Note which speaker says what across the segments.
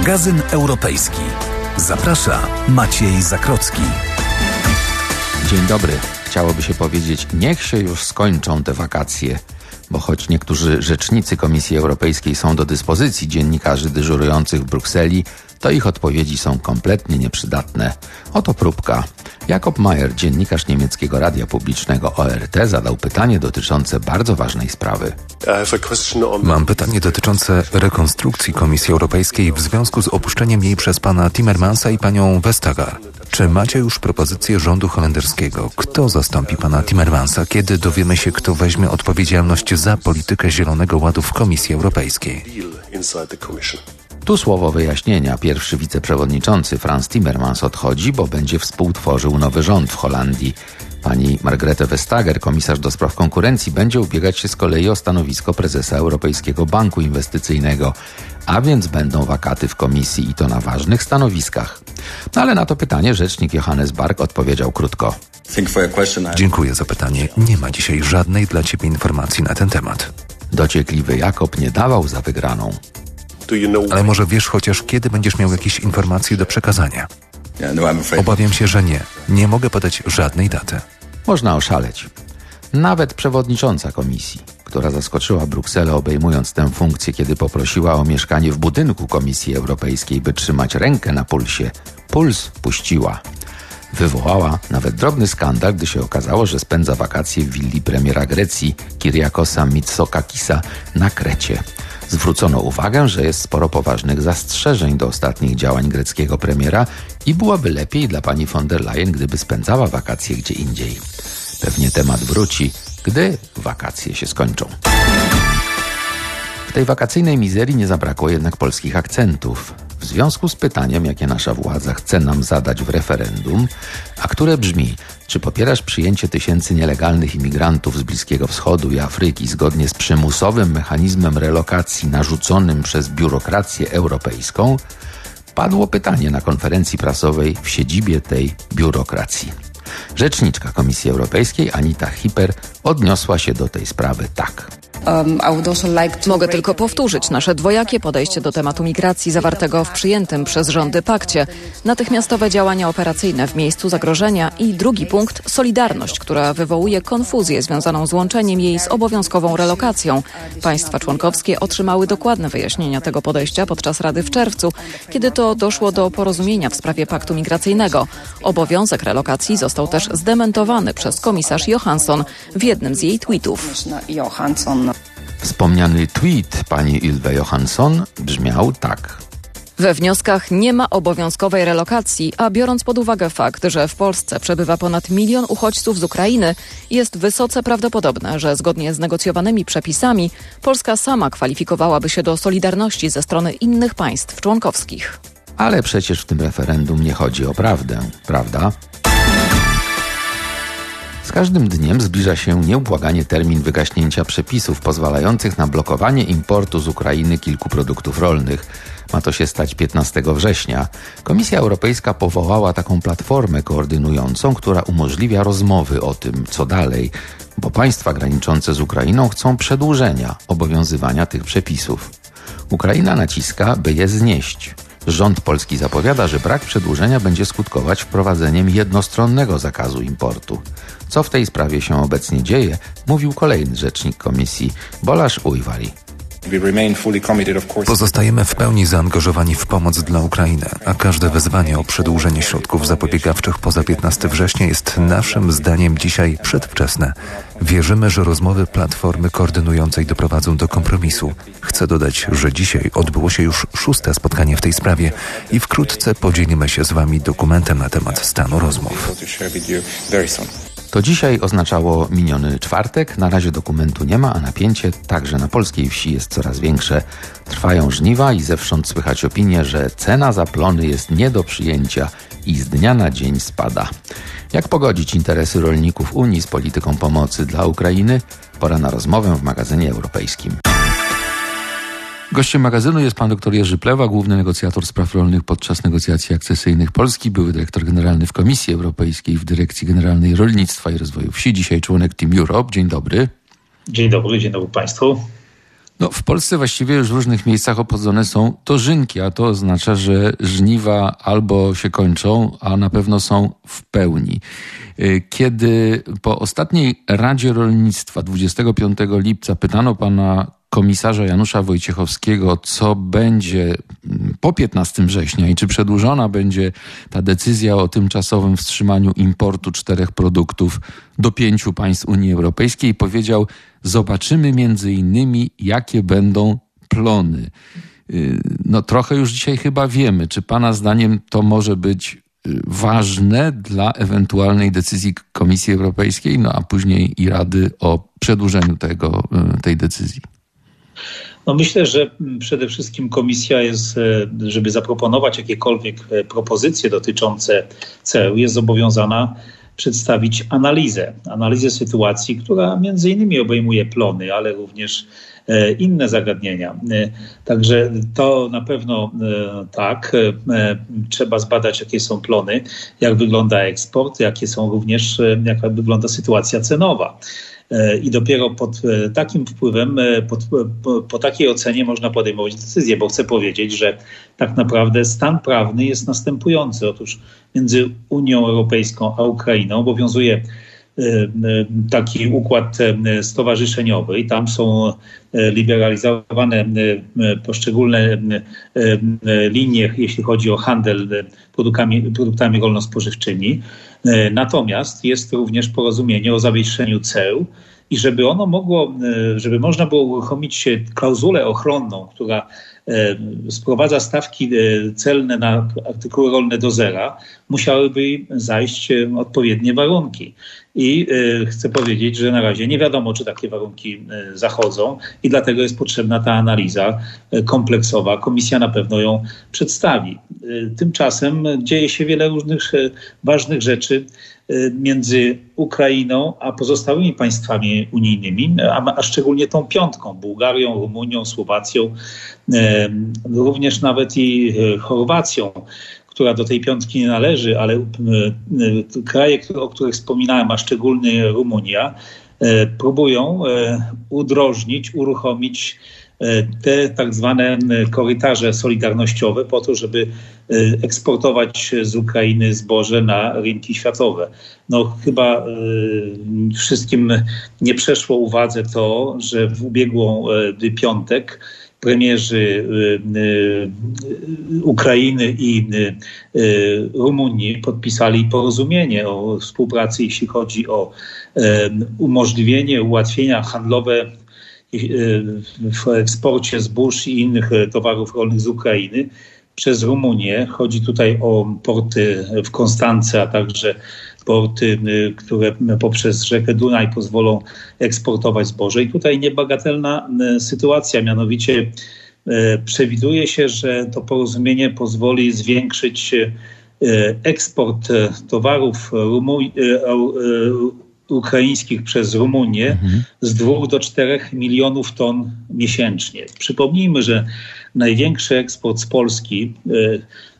Speaker 1: Magazyn Europejski. Zaprasza Maciej Zakrocki.
Speaker 2: Dzień dobry. Chciałoby się powiedzieć, niech się już skończą te wakacje, bo choć niektórzy rzecznicy Komisji Europejskiej są do dyspozycji dziennikarzy dyżurujących w Brukseli, to ich odpowiedzi są kompletnie nieprzydatne. Oto próbka. Jakob Mayer, dziennikarz niemieckiego radia publicznego ORT, zadał pytanie dotyczące bardzo ważnej sprawy.
Speaker 3: Mam pytanie dotyczące rekonstrukcji Komisji Europejskiej w związku z opuszczeniem jej przez pana Timmermansa i panią Vestager. Czy macie już propozycję rządu holenderskiego? Kto zastąpi pana Timmermansa, kiedy dowiemy się, kto weźmie odpowiedzialność za politykę Zielonego Ładu w Komisji Europejskiej?
Speaker 2: Tu słowo wyjaśnienia. Pierwszy wiceprzewodniczący Franz Timmermans odchodzi, bo będzie współtworzył nowy rząd w Holandii. Pani Margrethe Vestager, komisarz do spraw konkurencji, będzie ubiegać się z kolei o stanowisko prezesa Europejskiego Banku Inwestycyjnego, a więc będą wakaty w komisji i to na ważnych stanowiskach. No ale na to pytanie rzecznik Johannes Bark odpowiedział krótko.
Speaker 3: Dziękuję za pytanie. Nie ma dzisiaj żadnej dla ciebie informacji na ten temat.
Speaker 2: Dociekliwy Jakob nie dawał za wygraną.
Speaker 3: Ale może wiesz chociaż, kiedy będziesz miał jakieś informacje do przekazania? Obawiam się, że nie. Nie mogę podać żadnej daty.
Speaker 2: Można oszaleć. Nawet przewodnicząca komisji, która zaskoczyła Brukselę obejmując tę funkcję, kiedy poprosiła o mieszkanie w budynku Komisji Europejskiej, by trzymać rękę na pulsie, puls puściła. Wywołała nawet drobny skandal, gdy się okazało, że spędza wakacje w willi premiera Grecji Kyriakosa Mitsokakisa na Krecie. Zwrócono uwagę, że jest sporo poważnych zastrzeżeń do ostatnich działań greckiego premiera i byłoby lepiej dla pani von der Leyen, gdyby spędzała wakacje gdzie indziej. Pewnie temat wróci, gdy wakacje się skończą. W tej wakacyjnej mizerii nie zabrakło jednak polskich akcentów. W związku z pytaniem, jakie nasza władza chce nam zadać w referendum, a które brzmi, czy popierasz przyjęcie tysięcy nielegalnych imigrantów z Bliskiego Wschodu i Afryki zgodnie z przymusowym mechanizmem relokacji narzuconym przez biurokrację europejską? Padło pytanie na konferencji prasowej w siedzibie tej biurokracji. Rzeczniczka Komisji Europejskiej Anita Hiper odniosła się do tej sprawy tak.
Speaker 4: Um, Mogę tylko powtórzyć nasze dwojakie podejście do tematu migracji zawartego w przyjętym przez rządy pakcie. Natychmiastowe działania operacyjne w miejscu zagrożenia i drugi punkt solidarność, która wywołuje konfuzję związaną z łączeniem jej z obowiązkową relokacją. Państwa członkowskie otrzymały dokładne wyjaśnienia tego podejścia podczas Rady w czerwcu, kiedy to doszło do porozumienia w sprawie paktu migracyjnego. Obowiązek relokacji został też zdementowany przez komisarz Johansson w jednym z jej tweetów.
Speaker 2: Wspomniany tweet pani Ylve Johansson brzmiał tak.
Speaker 4: We wnioskach nie ma obowiązkowej relokacji, a biorąc pod uwagę fakt, że w Polsce przebywa ponad milion uchodźców z Ukrainy, jest wysoce prawdopodobne, że zgodnie z negocjowanymi przepisami Polska sama kwalifikowałaby się do solidarności ze strony innych państw członkowskich.
Speaker 2: Ale przecież w tym referendum nie chodzi o prawdę, prawda? Z każdym dniem zbliża się nieubłaganie termin wygaśnięcia przepisów pozwalających na blokowanie importu z Ukrainy kilku produktów rolnych. Ma to się stać 15 września. Komisja Europejska powołała taką platformę koordynującą, która umożliwia rozmowy o tym, co dalej, bo państwa graniczące z Ukrainą chcą przedłużenia obowiązywania tych przepisów. Ukraina naciska, by je znieść. Rząd polski zapowiada, że brak przedłużenia będzie skutkować wprowadzeniem jednostronnego zakazu importu. Co w tej sprawie się obecnie dzieje, mówił kolejny rzecznik komisji, Bolasz Ujwari.
Speaker 3: Pozostajemy w pełni zaangażowani w pomoc dla Ukrainy, a każde wezwanie o przedłużenie środków zapobiegawczych poza 15 września jest naszym zdaniem dzisiaj przedwczesne. Wierzymy, że rozmowy platformy koordynującej doprowadzą do kompromisu. Chcę dodać, że dzisiaj odbyło się już szóste spotkanie w tej sprawie i wkrótce podzielimy się z Wami dokumentem na temat stanu rozmów.
Speaker 2: To dzisiaj oznaczało miniony czwartek. Na razie dokumentu nie ma, a napięcie także na polskiej wsi jest coraz większe. Trwają żniwa i zewsząd słychać opinię, że cena za plony jest nie do przyjęcia i z dnia na dzień spada. Jak pogodzić interesy rolników Unii z polityką pomocy dla Ukrainy? Pora na rozmowę w magazynie europejskim. Gościem magazynu jest pan dr Jerzy Plewa, główny negocjator spraw rolnych podczas negocjacji akcesyjnych Polski, były dyrektor generalny w Komisji Europejskiej w Dyrekcji Generalnej Rolnictwa i Rozwoju Wsi, dzisiaj członek Team Europe. Dzień dobry.
Speaker 5: Dzień dobry, dzień dobry Państwu.
Speaker 6: No, w Polsce właściwie już w różnych miejscach obchodzone są dożynki, a to oznacza, że żniwa albo się kończą, a na pewno są w pełni. Y, kiedy po ostatniej Radzie Rolnictwa 25 lipca pytano pana komisarza Janusza Wojciechowskiego, co będzie mm, po 15 września i czy przedłużona będzie ta decyzja o tymczasowym wstrzymaniu importu czterech produktów do pięciu państw Unii Europejskiej, powiedział: Zobaczymy między innymi, jakie będą plony. Y, no, trochę już dzisiaj chyba wiemy, czy Pana zdaniem to może być y, ważne dla ewentualnej decyzji Komisji Europejskiej, no a później i Rady o przedłużeniu tego, y, tej decyzji.
Speaker 5: No myślę, że przede wszystkim komisja jest, e, żeby zaproponować jakiekolwiek e, propozycje dotyczące CEU, jest zobowiązana przedstawić analizę, analizę sytuacji, która między innymi obejmuje plony, ale również e, inne zagadnienia. Także to na pewno tak. Trzeba zbadać, jakie są plony, jak wygląda eksport, jakie są również, jaka wygląda sytuacja cenowa. E, i dopiero pod e, takim wpływem, e, pod, po, po, takiej ocenie można podejmować decyzję, bo chcę powiedzieć, że tak naprawdę stan prawny jest następujący. Otóż między Unią Europejską a Ukrainą obowiązuje taki układ stowarzyszeniowy i tam są liberalizowane poszczególne linie, jeśli chodzi o handel produktami, produktami rolno-spożywczymi. E, natomiast jest również porozumienie o zawieszeniu ceł i żeby ono mogło, e, żeby można było uruchomić klauzulę ochronną, która e, sprowadza stawki celne na artykuły rolne do zera, musiałyby zajść odpowiednie warunki. I chcę powiedzieć, że na razie nie wiadomo, czy takie warunki zachodzą, i dlatego jest potrzebna ta analiza kompleksowa. Komisja na pewno ją przedstawi. Tymczasem dzieje się wiele różnych ważnych rzeczy między Ukrainą a pozostałymi państwami unijnymi, a, a szczególnie tą piątką Bułgarią, Rumunią, Słowacją, również nawet i Chorwacją która do tej piątki nie należy, ale kraje, o których wspominałem, a szczególnie Rumunia, próbują udrożnić, uruchomić te tak zwane korytarze solidarnościowe po to, żeby e, eksportować z Ukrainy zboże na rynki światowe. No chyba e, wszystkim nie przeszło uwadze to, że w ubiegłą piątek premierzy Ukrainy i Rumunii podpisali porozumienie o współpracy, jeśli chodzi o umożliwienie, ułatwienia handlowe w eksporcie zbóż i innych e, towarów rolnych z Ukrainy przez Rumunię. Chodzi tutaj o porty w Konstance, a także porty, e, które poprzez rzekę Dunaj pozwolą eksportować zboże. I tutaj niebagatelna e, sytuacja, mianowicie przewiduje się, że to porozumienie pozwoli zwiększyć eksport towarów ukraińskich przez Rumunię mhm. z 2 do 4 milionów ton miesięcznie. Przypomnijmy, że największy eksport z Polski e,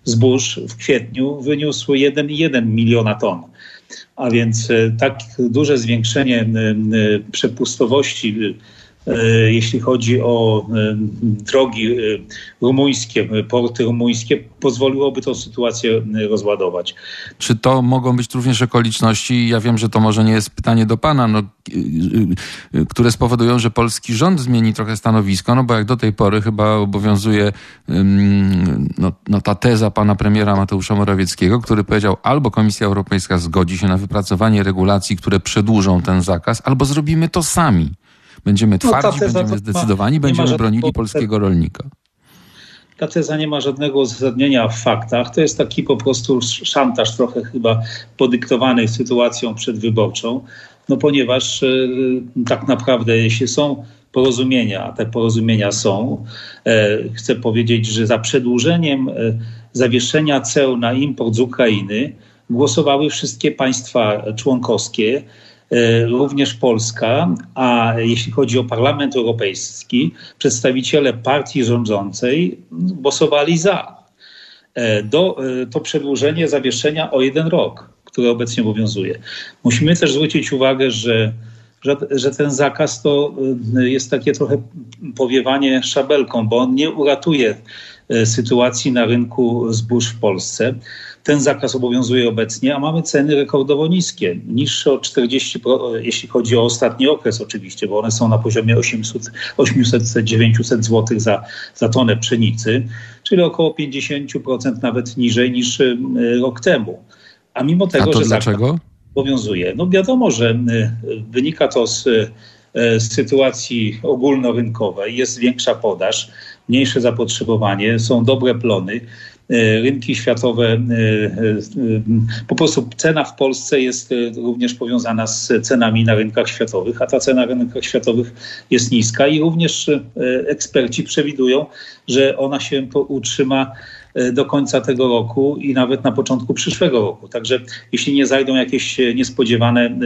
Speaker 5: zbóż w kwietniu wyniósł 1,1 miliona ton. A więc e, tak duże zwiększenie e, przepustowości jeśli chodzi o e, drogi e, rumuńskie, porty rumuńskie, pozwoliłoby tą sytuację rozładować.
Speaker 6: Czy to mogą być również okoliczności, ja wiem, że to może nie jest pytanie do pana, no, które spowodują, że polski rząd zmieni trochę stanowisko, no bo jak do tej pory chyba obowiązuje no, no ta teza pana premiera Mateusza Morawieckiego, który powiedział albo Komisja Europejska zgodzi się na wypracowanie regulacji, które przedłużą ten zakaz, albo zrobimy to sami. Będziemy no, twardzi, no, będziemy zdecydowani, będziemy bronili polskiego rolnika.
Speaker 5: Ta teza nie ma żadnego uzasadnienia w faktach. To jest taki po prostu szantaż trochę chyba podyktowany sytuacją przedwyborczą, no ponieważ y, tak naprawdę jeśli są porozumienia, a te porozumienia są, e, chcę powiedzieć, że za przedłużeniem e, zawieszenia ceł na import z Ukrainy głosowały wszystkie państwa członkowskie, E, również Polska, a jeśli chodzi o Parlament Europejski, przedstawiciele partii rządzącej głosowali za. E, do, e, to przedłużenie zawieszenia o jeden rok, które obecnie obowiązuje. Musimy też zwrócić uwagę, że że, że ten zakaz to jest takie trochę powiewanie szabelką, bo on nie uratuje sytuacji na rynku zbóż w Polsce. Ten zakaz obowiązuje obecnie, a mamy ceny rekordowo niskie, niższe o 40, jeśli chodzi o ostatni okres oczywiście, bo one są na poziomie 800-900 zł za, za tonę pszenicy, czyli około 50% nawet niżej niż rok temu. A mimo tego,
Speaker 2: a to
Speaker 5: że
Speaker 2: dlaczego?
Speaker 5: Obowiązuje. No wiadomo, że wynika to z, z sytuacji ogólnorynkowej, jest większa podaż, mniejsze zapotrzebowanie, są dobre plony. E, rynki światowe, po prostu cena w Polsce jest również powiązana z cenami na rynkach światowych, a ta cena na rynkach światowych jest niska i również eksperci przewidują, że ona się utrzyma do końca tego roku i nawet na początku przyszłego roku. Także jeśli nie zajdą jakieś niespodziewane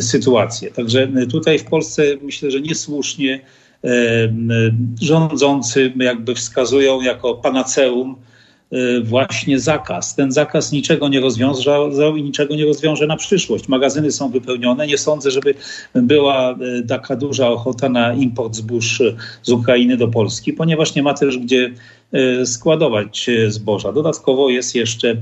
Speaker 5: sytuacje. Także tutaj w Polsce myślę, że niesłusznie rządzący jakby wskazują jako panaceum właśnie zakaz. Ten zakaz niczego nie rozwiązał i niczego nie rozwiąże na przyszłość. Magazyny są wypełnione. Nie sądzę, żeby była taka duża ochota na import zbóż z Ukrainy do Polski, ponieważ nie ma też gdzie składować zboża. Dodatkowo jest jeszcze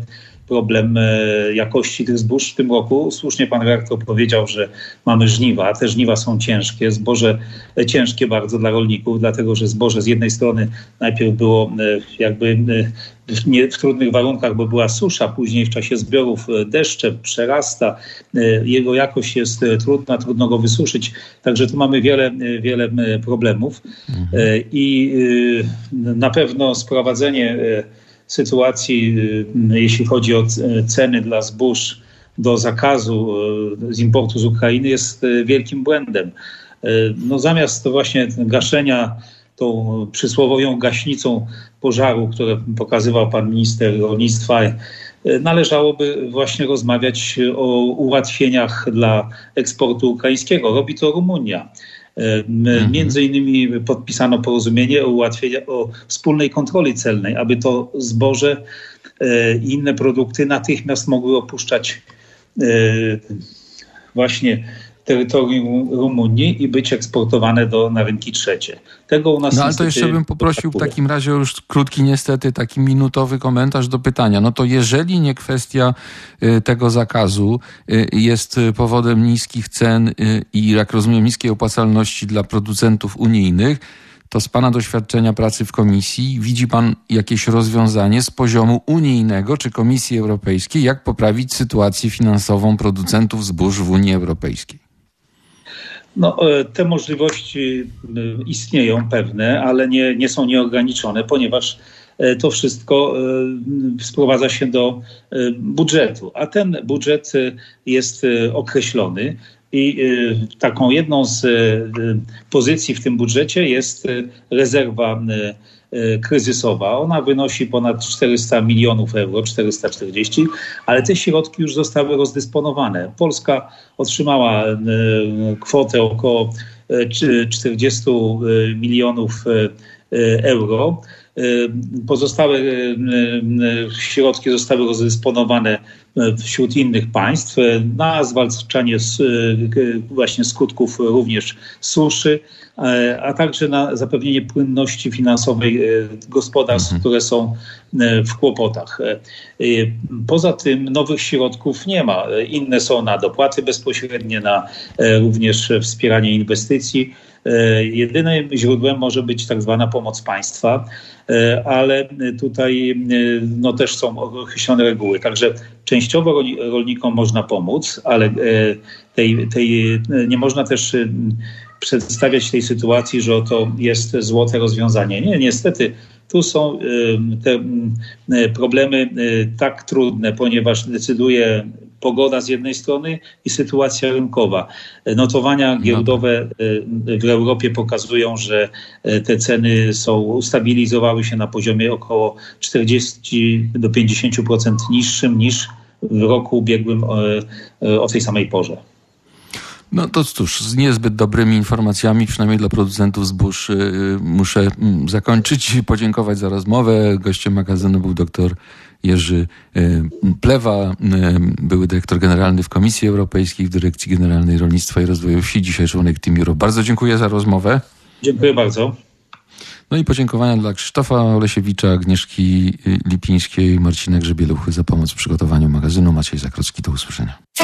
Speaker 5: problem e, jakości tych zbóż w tym roku. Słusznie pan redaktor powiedział, że mamy żniwa. Te żniwa są ciężkie, zboże e, ciężkie bardzo dla rolników, dlatego że zboże z jednej strony najpierw było e, jakby w, nie, w trudnych warunkach, bo była susza, później w czasie zbiorów deszcze przerasta, jego jakość jest trudna, trudno go wysuszyć. Także tu mamy wiele, wiele problemów mhm. i na pewno sprowadzenie sytuacji, y, jeśli chodzi o ceny dla zbóż do zakazu y, z importu z Ukrainy jest y, wielkim błędem. No zamiast właśnie gaszenia tą przysłowowią gaśnicą pożaru, które pokazywał pan minister rolnictwa, należałoby właśnie rozmawiać o ułatwieniach dla eksportu ukraińskiego. Robi to Rumunia. Mhm. Między innymi podpisano porozumienie o ułatwieniu o wspólnej kontroli celnej, aby to zboże e, i inne produkty natychmiast mogły opuszczać e, właśnie terytorium Rumunii i być eksportowane do, na rynki trzecie.
Speaker 2: Tego u nas No ale to jeszcze bym poprosił w takim razie już krótki niestety taki minutowy komentarz do pytania. No to jeżeli nie kwestia y, tego zakazu y, jest powodem niskich cen y, i jak rozumiem niskiej opłacalności dla producentów unijnych, to z Pana doświadczenia pracy w Komisji widzi Pan jakieś rozwiązanie z poziomu unijnego czy Komisji Europejskiej, jak poprawić sytuację finansową producentów zbóż w Unii Europejskiej?
Speaker 5: No, e, te możliwości e, istnieją pewne, ale nie, nie są nieograniczone, ponieważ e, to wszystko sprowadza się do budżetu, a ten budżet jest określony. I taką jedną z pozycji w tym budżecie jest rezerwa kryzysowa. Ona wynosi ponad 400 milionów euro, 440, ale te środki już zostały rozdysponowane. Polska otrzymała e, kwotę około 40 e, milionów euro. Pozostałe środki zostały rozdysponowane wśród innych państw na zwalczanie właśnie skutków również suszy, E, a także na zapewnienie płynności finansowej e, gospodarstw, mhm. które są e, w kłopotach. Poza tym nowych środków nie ma. Inne są na dopłaty bezpośrednie, na również wspieranie inwestycji. Jedynym źródłem może być tak zwana pomoc państwa, ale tutaj no, też są określone reguły. Także częściowo rolnikom można pomóc, ale tej, tej, nie można też przedstawiać tej sytuacji, że to jest złote rozwiązanie. Nie, niestety tu są te problemy tak trudne, ponieważ decyduje pogoda z jednej strony i sytuacja rynkowa. Notowania no. giełdowe y, w Europie pokazują, że y, te ceny są ustabilizowały się na poziomie około 40 do 50% niższym niż w roku ubiegłym o tej samej porze.
Speaker 2: No to cóż, z niezbyt dobrymi informacjami, przynajmniej dla producentów zbóż, muszę yy, zakończyć. Podziękować za rozmowę. Gościem magazynu był dr
Speaker 6: Jerzy e, Plewa, e, były dyrektor generalny w Komisji Europejskiej, w Dyrekcji Generalnej Rolnictwa i Rozwoju Wsi, dzisiaj członek Team Euro. Bardzo dziękuję za rozmowę.
Speaker 5: Dziękuję bardzo.
Speaker 6: No i podziękowania dla Krzysztofa Olesiewicza, Agnieszki Lipińskiej, Marcina Grzebieluchy za pomoc w przygotowaniu magazynu. Maciej Zakrocki, do usłyszenia.